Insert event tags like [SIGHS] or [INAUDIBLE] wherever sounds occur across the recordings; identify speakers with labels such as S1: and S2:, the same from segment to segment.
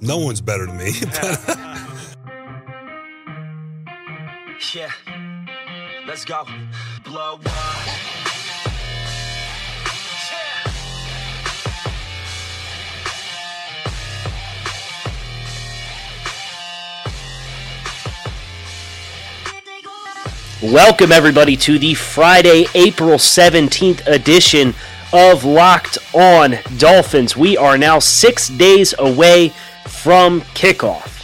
S1: no one's better than me. [LAUGHS] [LAUGHS]
S2: yeah. Let's go. Blow up.
S3: Welcome, everybody, to the Friday, April 17th edition of Locked On Dolphins. We are now six days away from kickoff.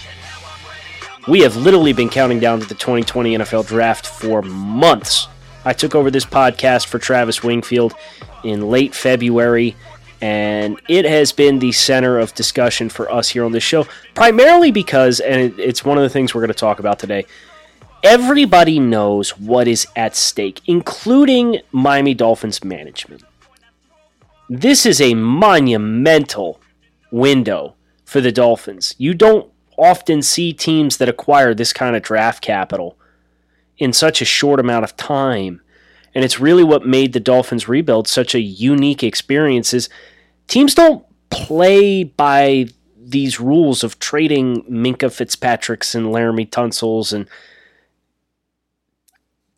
S3: We have literally been counting down to the 2020 NFL Draft for months. I took over this podcast for Travis Wingfield in late February, and it has been the center of discussion for us here on this show, primarily because, and it's one of the things we're going to talk about today Everybody knows what is at stake, including Miami Dolphins management. This is a monumental window for the Dolphins. You don't often see teams that acquire this kind of draft capital in such a short amount of time. And it's really what made the Dolphins rebuild such a unique experience is teams don't play by these rules of trading Minkah Fitzpatrick's and Laremy Tunsil's and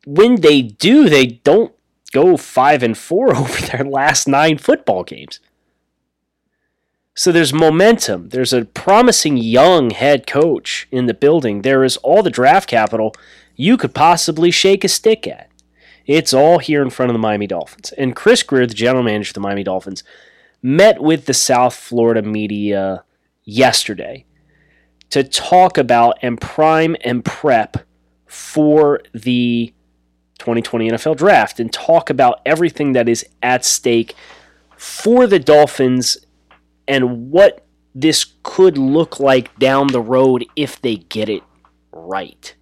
S3: when they do, they don't go five and four [LAUGHS] over their last nine football games. So there's momentum. There's a promising young head coach in the building. There is all the draft capital you could possibly shake a stick at. It's all here in front of the Miami Dolphins. And Chris Grier, the general manager of the Miami Dolphins, met with the South Florida media yesterday to talk about and prime and prep for the 2020 NFL Draft and talk about everything that is at stake for the Dolphins and what this could look like down the road if they get it right.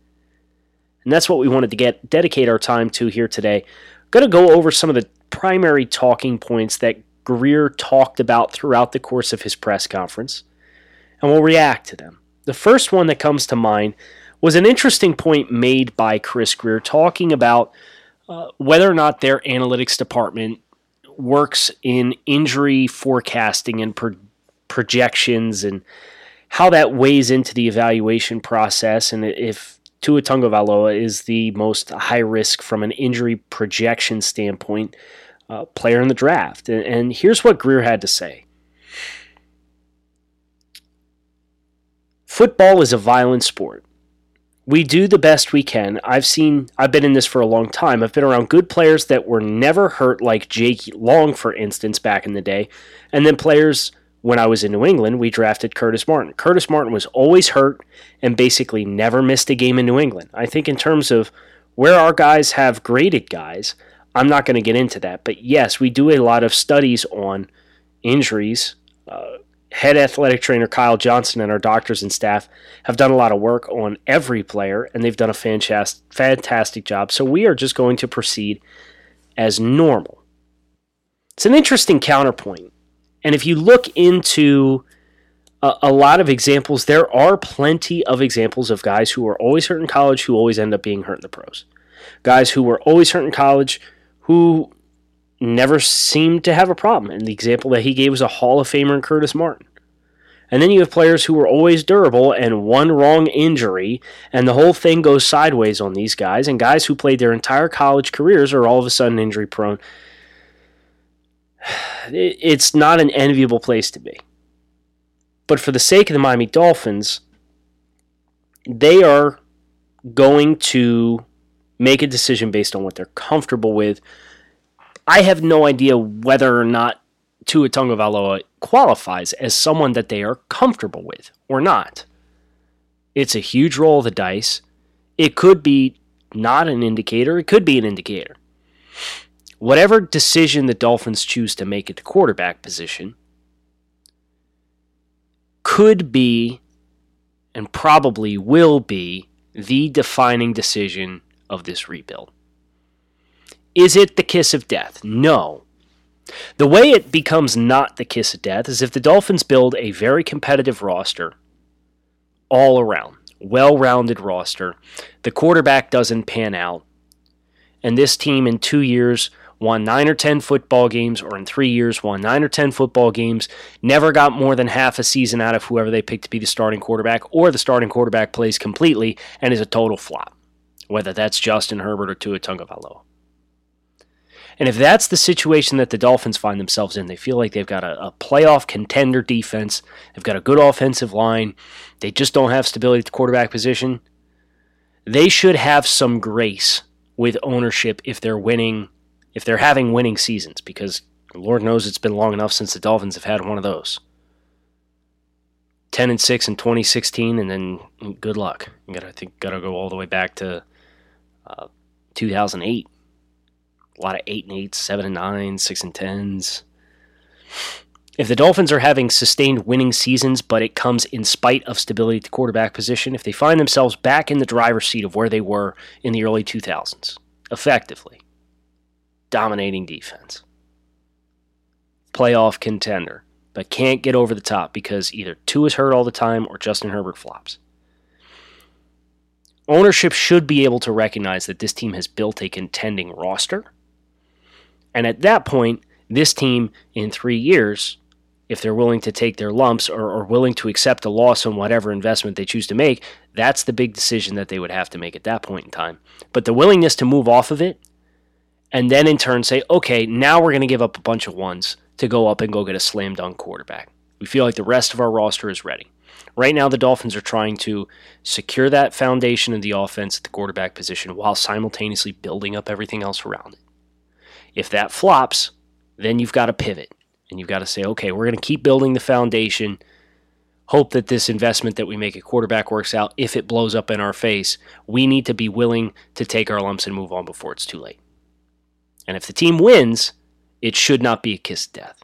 S3: And that's what we wanted to get dedicate our time to here today. I'm Going to go over some of the primary talking points that Grier talked about throughout the course of his press conference, and we'll react to them. The first one that comes to mind was an interesting point made by Chris Grier talking about uh, whether or not their analytics department works in injury forecasting and pro- projections and how that weighs into the evaluation process and if Tua Tagovailoa is the most high risk from an injury projection standpoint uh, player in the draft. And, and here's what Grier had to say. Football is a violent sport we do the best we can. I've seen, I've been in this for a long time. I've been around good players that were never hurt, like Jake Long, for instance, back in the day. And then players, when I was in New England, we drafted Curtis Martin. Curtis Martin was always hurt and basically never missed a game in New England. I think, in terms of where our guys have graded guys, I'm not going to get into that. But yes, we do a lot of studies on injuries. Uh, head athletic trainer Kyle Johnson and our doctors and staff have done a lot of work on every player, and they've done a fantastic, job. So we are just going to proceed as normal. It's an interesting counterpoint. And if you look into a, a, lot of examples, there are plenty of examples of guys who were always hurt in college who always end up being hurt in the pros. Guys who were always hurt in college who never seemed to have a problem. And the example that he gave was a Hall of Famer in Curtis Martin. And then you have players who were always durable and one wrong injury, and the whole thing goes sideways on these guys. And guys who played their entire college careers are all of a sudden injury prone. [SIGHS] It's not an enviable place to be. But for the sake of the Miami Dolphins, they are going to make a decision based on what they're comfortable with I have no idea whether or not Tua Tagovailoa qualifies as someone that they are comfortable with or not. It's a huge roll of the dice. It could be not an indicator, it could be an indicator. Whatever decision the Dolphins choose to make at the quarterback position could be and probably will be the defining decision of this rebuild. Is it the kiss of death? No. The way it becomes not the kiss of death is if the Dolphins build a very competitive roster all around, well rounded roster, the quarterback doesn't pan out, and this team in two years won nine or ten football games, or in three years won nine or ten football games, never got more than half a season out of whoever they picked to be the starting quarterback, or the starting quarterback plays completely and is a total flop, whether that's Justin Herbert or Tua Tagovailoa. And if that's the situation that the Dolphins find themselves in, they feel like they've got a, a, playoff contender defense, they've got a good offensive line, they just don't have stability at the quarterback position. They should have some grace with ownership if they're winning, if they're having winning seasons, because Lord knows it's been long enough since the Dolphins have had one of those. 10 and 6 in 2016, and then good luck. You gotta, I think, gotta go all the way back to uh, 2008 a lot of eight and eights, seven and nines, six and tens. If the Dolphins are having sustained winning seasons, but it comes in spite of stability at the quarterback position, if they find themselves back in the driver's seat of where they were in the early 2000s, effectively, dominating defense, playoff contender, but can't get over the top because either Tua is hurt all the time or Justin Herbert flops. Ownership should be able to recognize that this team has built a contending roster and at that point, this team in three years, if they're willing to take their lumps or, or willing to accept a loss on whatever investment they choose to make, that's the big decision that they would have to make at that point in time. But the willingness to move off of it and then in turn say, okay, now we're going to give up a bunch of ones to go up and go get a slam dunk quarterback. We feel like the rest of our roster is ready. Right now, the Dolphins are trying to secure that foundation of the offense at the quarterback position while simultaneously building up everything else around it. If that flops, then you've got to pivot and you've got to say, okay, we're going to keep building the foundation. Hope that this investment that we make at quarterback works out. If it blows up in our face, we need to be willing to take our lumps and move on before it's too late. And if the team wins, it should not be a kiss of death.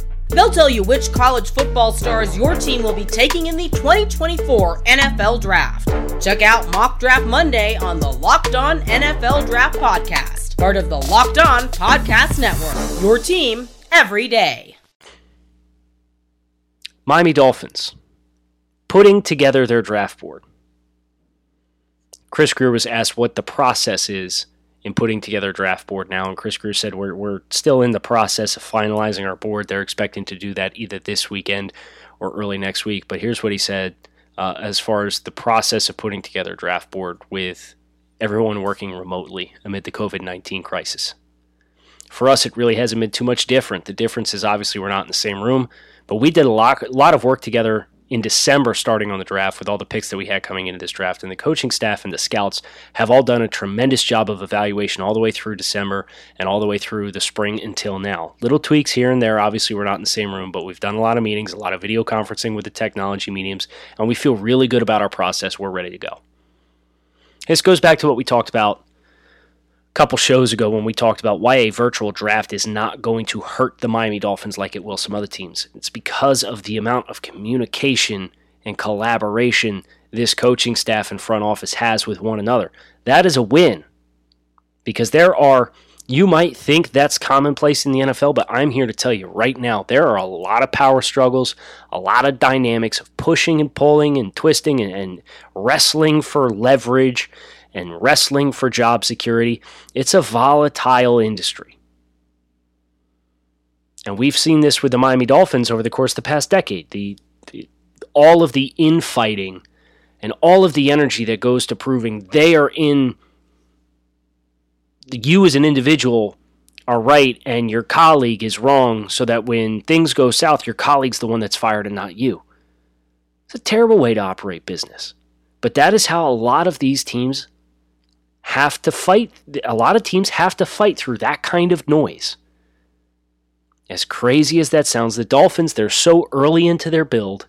S4: They'll tell you which college football stars your team will be taking in the 2024 NFL Draft. Check out Mock Draft Monday on the Locked On NFL Draft Podcast part of the Locked On Podcast Network. Your team every day.
S3: Miami Dolphins putting together their draft board. Chris Grier was asked what the process is in putting together a draft board now, and Chris Grier said we're, we're still in the process of finalizing our board. They're expecting to do that either this weekend or early next week. But here's what he said uh, as far as the process of putting together a draft board with everyone working remotely amid the COVID 19 crisis. For us, it really hasn't been too much different. The difference is obviously we're not in the same room, but we did a lot, a lot of work together in December starting on the draft with all the picks that we had coming into this draft. And the coaching staff and the scouts have all done a tremendous job of evaluation all the way through December and all the way through the spring until now. Little tweaks here and there. Obviously, we're not in the same room, but we've done a lot of meetings, a lot of video conferencing with the technology mediums, and we feel really good about our process. We're ready to go. This goes back to what we talked about couple shows ago when we talked about why a virtual draft is not going to hurt the Miami Dolphins like it will some other teams. It's because of the amount of communication and collaboration this coaching staff and front office has with one another. That is a win because there are you might think that's commonplace in the NFL, but I'm here to tell you right now there are a lot of power struggles, a lot of dynamics of pushing and pulling and twisting and, and wrestling for leverage and wrestling for job security. It's a volatile industry. And we've seen this with the Miami Dolphins over the course of the past decade. The, the all of the infighting and all of the energy that goes to proving they are in you as an individual are right and your colleague is wrong so that when things go south, your colleague's the one that's fired and not you. It's a terrible way to operate business. But that is how a lot of these teams have to fight. A lot of teams have to fight through that kind of noise. As crazy as that sounds, the Dolphins, they're so early into their build.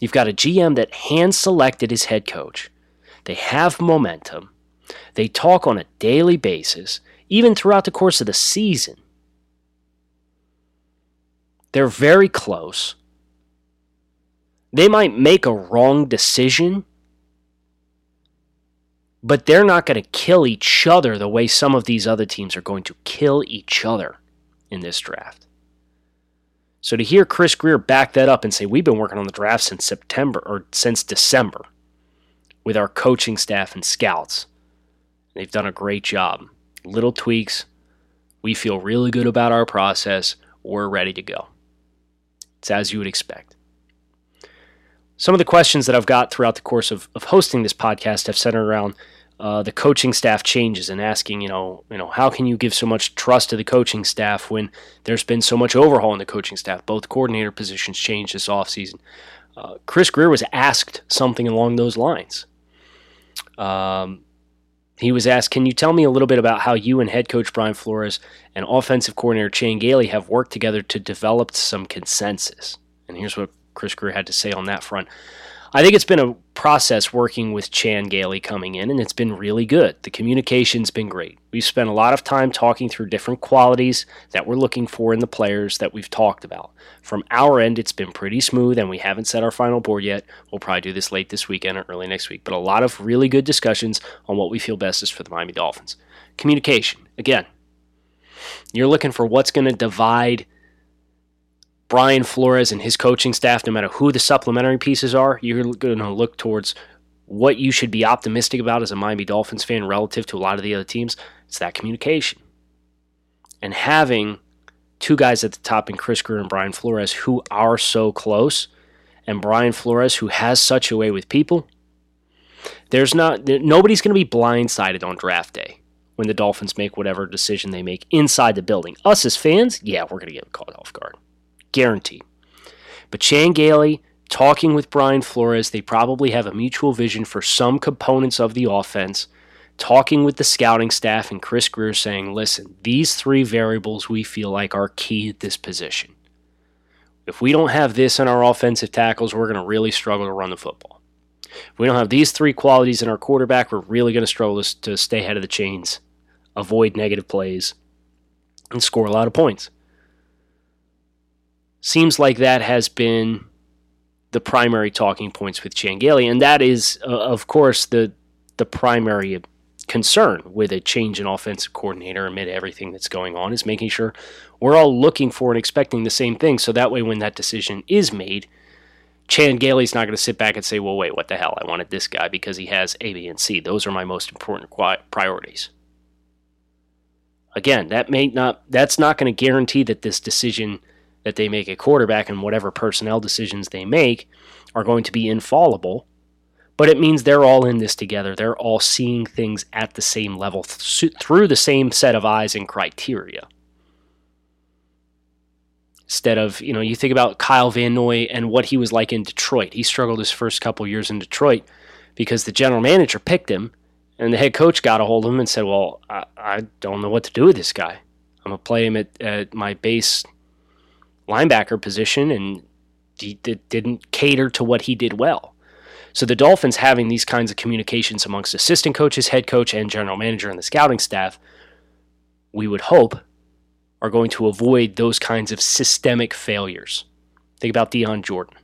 S3: You've got a GM that hand selected his head coach. They have momentum. They talk on a daily basis, even throughout the course of the season. They're very close. They might make a wrong decision, but they're not going to kill each other the way some of these other teams are going to kill each other in this draft. So to hear Chris Grier back that up and say, we've been working on the draft since September or since December with our coaching staff and scouts, they've done a great job. Little tweaks. We feel really good about our process. We're ready to go. It's as you would expect. Some of the questions that I've got throughout the course of, of hosting this podcast have centered around uh, the coaching staff changes and asking, you know, you know, how can you give so much trust to the coaching staff when there's been so much overhaul in the coaching staff? Both coordinator positions changed this offseason. Uh, Chris Grier was asked something along those lines. Um, he was asked, Can you tell me a little bit about how you and head coach Brian Flores and offensive coordinator Chan Gailey have worked together to develop some consensus? And here's what Chris Grier had to say on that front. I think it's been a process working with Chan Gailey coming in, and it's been really good. The communication's been great. We've spent a lot of time talking through different qualities that we're looking for in the players that we've talked about. From our end, it's been pretty smooth, and we haven't set our final board yet. We'll probably do this late this weekend or early next week, but a lot of really good discussions on what we feel best is for the Miami Dolphins. Communication, again, you're looking for what's going to divide Brian Flores and his coaching staff, no matter who the supplementary pieces are, you're going to look towards what you should be optimistic about as a Miami Dolphins fan relative to a lot of the other teams. It's that communication. And having two guys at the top in Chris Grier and Brian Flores who are so close, and Brian Flores who has such a way with people, there's not nobody's going to be blindsided on draft day when the Dolphins make whatever decision they make inside the building. Us as fans, yeah, we're going to get caught off guard. Guaranteed. But Chan Gailey talking with Brian Flores, they probably have a mutual vision for some components of the offense. Talking with the scouting staff and Chris Grier saying, listen, these three variables we feel like are key at this position. If we don't have this in our offensive tackles, we're going to really struggle to run the football. If we don't have these three qualities in our quarterback, we're really going to struggle to stay ahead of the chains, avoid negative plays, and score a lot of points seems like that has been the primary talking points with Chan Gailey, and that is, uh, of course, the the primary concern with a change in offensive coordinator amid everything that's going on is making sure we're all looking for and expecting the same thing. So that way, when that decision is made, Chan Gailey's not going to sit back and say, "Well, wait, what the hell? I wanted this guy because he has A, B, and C. Those are my most important priorities." Again, that may not that's not going to guarantee that this decision that they make a quarterback and whatever personnel decisions they make are going to be infallible. But it means they're all in this together. They're all seeing things at the same level th- through the same set of eyes and criteria. Instead of, you know, you think about Kyle Van Noy and what he was like in Detroit. He struggled his first couple years in Detroit because the general manager picked him and the head coach got a hold of him and said, Well, I, I don't know what to do with this guy. I'm going to play him at, at my base linebacker position and he didn't cater to what he did well. So the Dolphins having these kinds of communications amongst assistant coaches, head coach, and general manager and the scouting staff, we would hope are going to avoid those kinds of systemic failures. Think about Dion Jordan.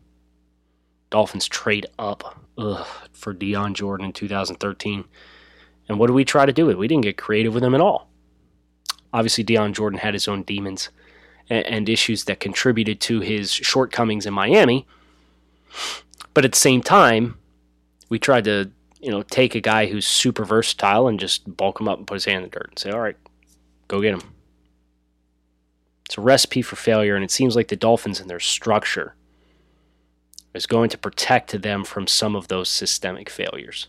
S3: Dolphins trade up ugh, for Dion Jordan in 2013. And what did we try to do with? We didn't get creative with him at all. Obviously, Dion Jordan had his own demons and, issues that contributed to his shortcomings in Miami. But at the same time, we tried to, you know, take a guy who's super versatile and just bulk him up and put his hand in the dirt and say, all right, go get him. It's a recipe for failure, and it seems like the Dolphins and their structure is going to protect them from some of those systemic failures.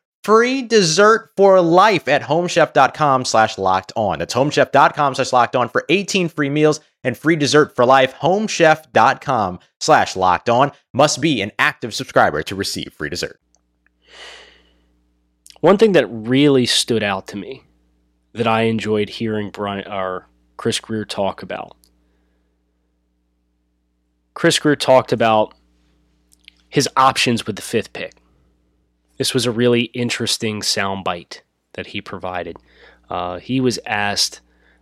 S5: free dessert for life at homechef.com slash locked on. That's homechef.com slash locked on for 18 free meals and free dessert for life. Homechef.com slash locked on must be an active subscriber to receive free dessert.
S3: One thing that really stood out to me that I enjoyed hearing Brian or Chris Grier talk about. Chris Grier talked about his options with the fifth pick. This was a really interesting soundbite that he provided. Uh, he was asked,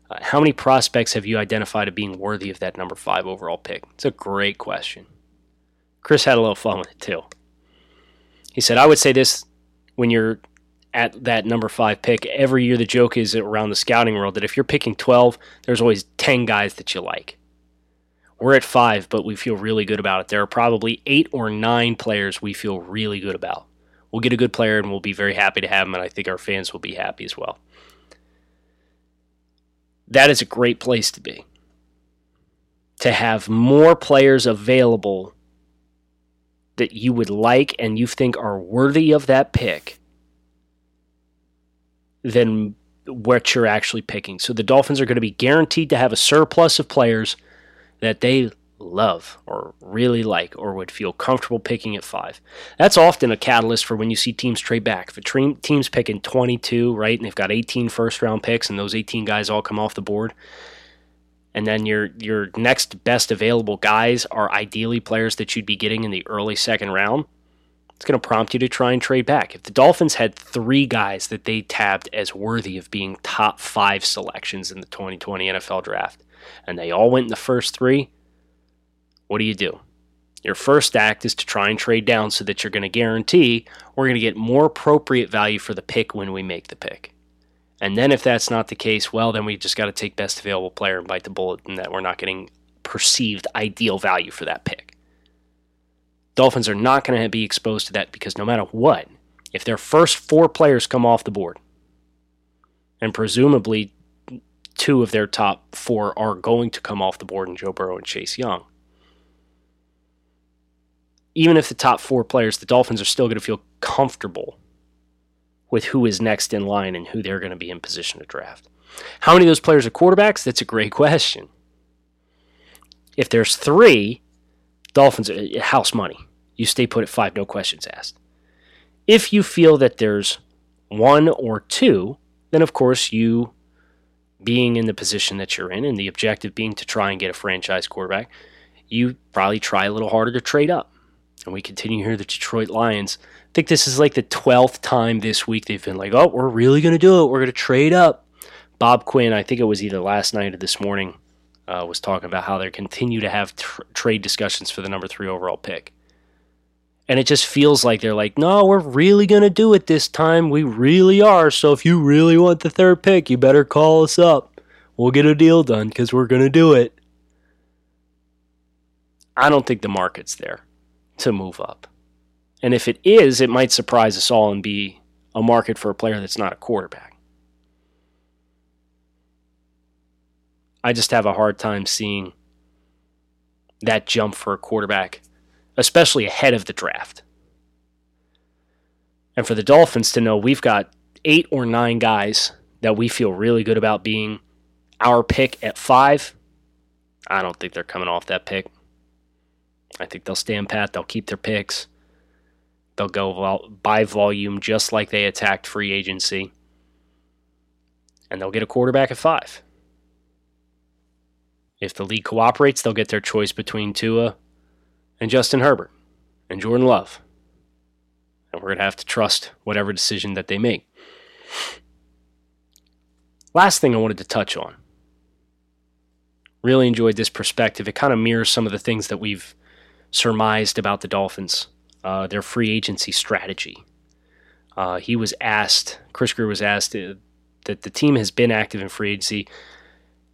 S3: uh, How many prospects have you identified as being worthy of that number five overall pick? It's a great question. Chris had a little fun with it too. He said, I would say this when you're at that number five pick, every year the joke is around the scouting world that if you're picking 12, there's always 10 guys that you like. We're at five, but we feel really good about it. There are probably eight or nine players we feel really good about. We'll get a good player and we'll be very happy to have him, and I think our fans will be happy as well. That is a great place to be. To have more players available that you would like and you think are worthy of that pick than what you're actually picking. So the Dolphins are going to be guaranteed to have a surplus of players that they love or really like or would feel comfortable picking at five. That's often a catalyst for when you see teams trade back. If a tre- team's picking 22, right, and they've got 18 first round picks and those 18 guys all come off the board, and then your your next best available guys are ideally players that you'd be getting in the early second round. It's going to prompt you to try and trade back. If the Dolphins had three guys that they tabbed as worthy of being top five selections in the 2020 NFL draft, and they all went in the first three, what do you do? Your first act is to try and trade down so that you're going to guarantee we're going to get more appropriate value for the pick when we make the pick. And then if that's not the case, well, then we just got to take best available player and bite the bullet and that we're not getting perceived ideal value for that pick. Dolphins are not going to be exposed to that because no matter what, if their first four players come off the board, and presumably two of their top four are going to come off the board in Joe Burrow and Chase Young, even if the top four players, the Dolphins are still going to feel comfortable with who is next in line and who they're going to be in position to draft. How many of those players are quarterbacks? That's a great question. If there's three, Dolphins uh, house money. You stay put at five, no questions asked. If you feel that there's one or two, then of course you, being in the position that you're in, and the objective being to try and get a franchise quarterback, you probably try a little harder to trade up. And we continue here the Detroit Lions. I think this is like the 12th time this week they've been like, oh, we're really going to do it. We're going to trade up. Bob Quinn, I think it was either last night or this morning, uh, was talking about how they continue to have tr- trade discussions for the number three overall pick. And it just feels like they're like, no, we're really going to do it this time. We really are. So if you really want the third pick, you better call us up. We'll get a deal done because we're going to do it. I don't think the market's there to move up. And if it is, it might surprise us all and be a market for a player that's not a quarterback. I just have a hard time seeing that jump for a quarterback especially ahead of the draft. And for the Dolphins to know we've got eight or nine guys that we feel really good about being our pick at five, I don't think they're coming off that pick. I think they'll stand pat. They'll keep their picks. They'll go by volume just like they attacked free agency. And they'll get a quarterback at five. If the league cooperates, they'll get their choice between Tua and Justin Herbert and Jordan Love. And we're going to have to trust whatever decision that they make. Last thing I wanted to touch on. Really enjoyed this perspective. It kind of mirrors some of the things that we've surmised about the Dolphins, uh, their free agency strategy. Uh, he was asked, Chris Grier was asked uh, that the team has been active in free agency.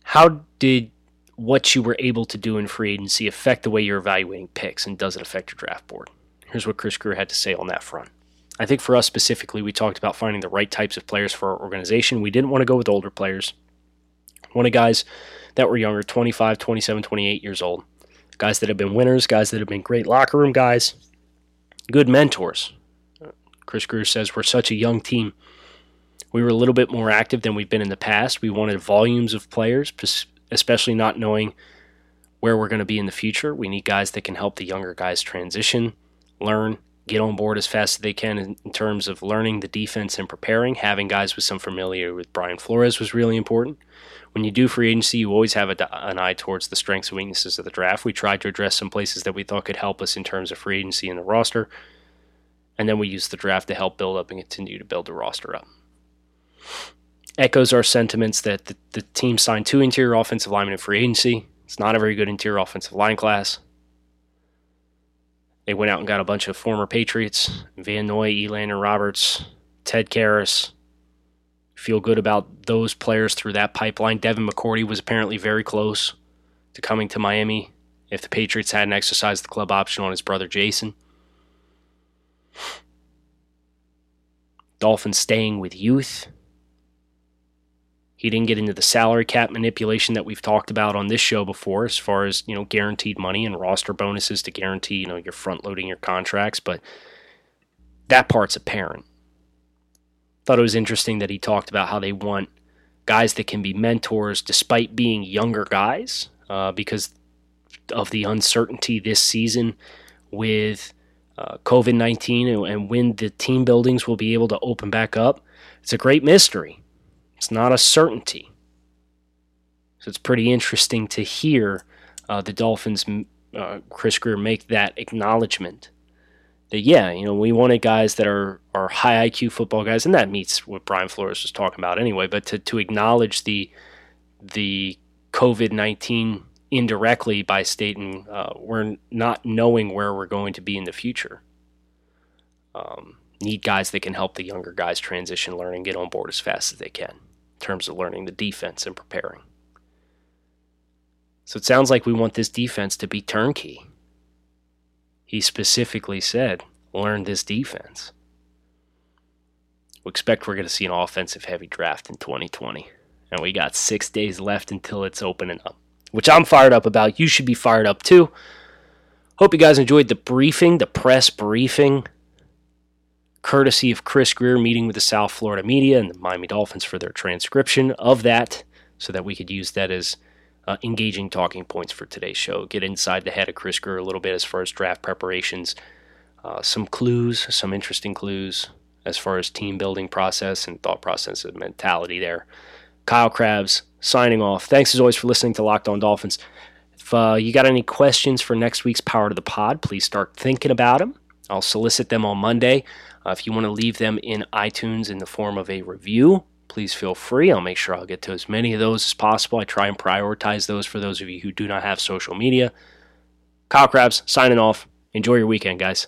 S3: How did what you were able to do in free agency affect the way you're evaluating picks, and does it affect your draft board? Here's what Chris Grier had to say on that front. I think for us specifically, we talked about finding the right types of players for our organization. We didn't want to go with older players. We wanted guys that were younger, 25, 27, 28 years old. Guys that have been winners, guys that have been great locker room guys, good mentors. Chris Grier says we're such a young team. We were a little bit more active than we've been in the past. We wanted volumes of players, especially not knowing where we're going to be in the future. We need guys that can help the younger guys transition, learn, get on board as fast as they can in, in, terms of learning the defense and preparing. Having guys with some familiarity with Brian Flores was really important. When you do free agency, you always have a, an eye towards the strengths and weaknesses of the draft. We tried to address some places that we thought could help us in terms of free agency and the roster, and then we used the draft to help build up and continue to build the roster up. Echoes our sentiments that the, the team signed two interior offensive linemen in free agency. It's not a very good interior offensive line class. They went out and got a bunch of former Patriots Van Noy, Elandon Roberts, Ted Karras. Feel good about those players through that pipeline. Devin McCourty was apparently very close to coming to Miami if the Patriots hadn't exercised the club option on his brother Jason. Dolphins staying with youth. He didn't get into the salary cap manipulation that we've talked about on this show before, as far as you know, guaranteed money and roster bonuses to guarantee you know you're front loading your contracts, but that part's apparent. Thought it was interesting that he talked about how they want guys that can be mentors despite being younger guys, uh, because of the uncertainty this season with uh, COVID 19 and, when the team buildings will be able to open back up. It's a great mystery. It's not a certainty. So it's pretty interesting to hear uh, the Dolphins, uh, Chris Grier, make that acknowledgement yeah, you know, we wanted guys that are are high IQ football guys, and that meets what Brian Flores was talking about anyway. But to to acknowledge the the COVID nineteen indirectly by stating uh, we're not knowing where we're going to be in the future. Um, need guys that can help the younger guys transition, learn, and get on board as fast as they can in terms of learning the defense and preparing. So it sounds like we want this defense to be turnkey. He specifically said, learn this defense. We expect we're going to see an offensive heavy draft in 2020. And we got six days left until it's opening up, which I'm fired up about. You should be fired up too. Hope you guys enjoyed the briefing, the press briefing courtesy of Chris Grier meeting with the South Florida media and the Miami Dolphins for their transcription of that so that we could use that as uh, engaging talking points for today's show. Get inside the head of Chris Grier a little bit as far as draft preparations, uh, some clues, some interesting clues as far as team building process and thought process and mentality there. Kyle Crabbs signing off. Thanks as always for listening to Locked On Dolphins. If uh, you got any questions for next week's Power to the Pod, please start thinking about them. I'll solicit them on Monday. Uh, if you want to leave them in iTunes in the form of a review, please feel free. I'll make sure I'll get to as many of those as possible. I try and prioritize those for those of you who do not have social media. Kyle Crabbs signing off. Enjoy your weekend, guys.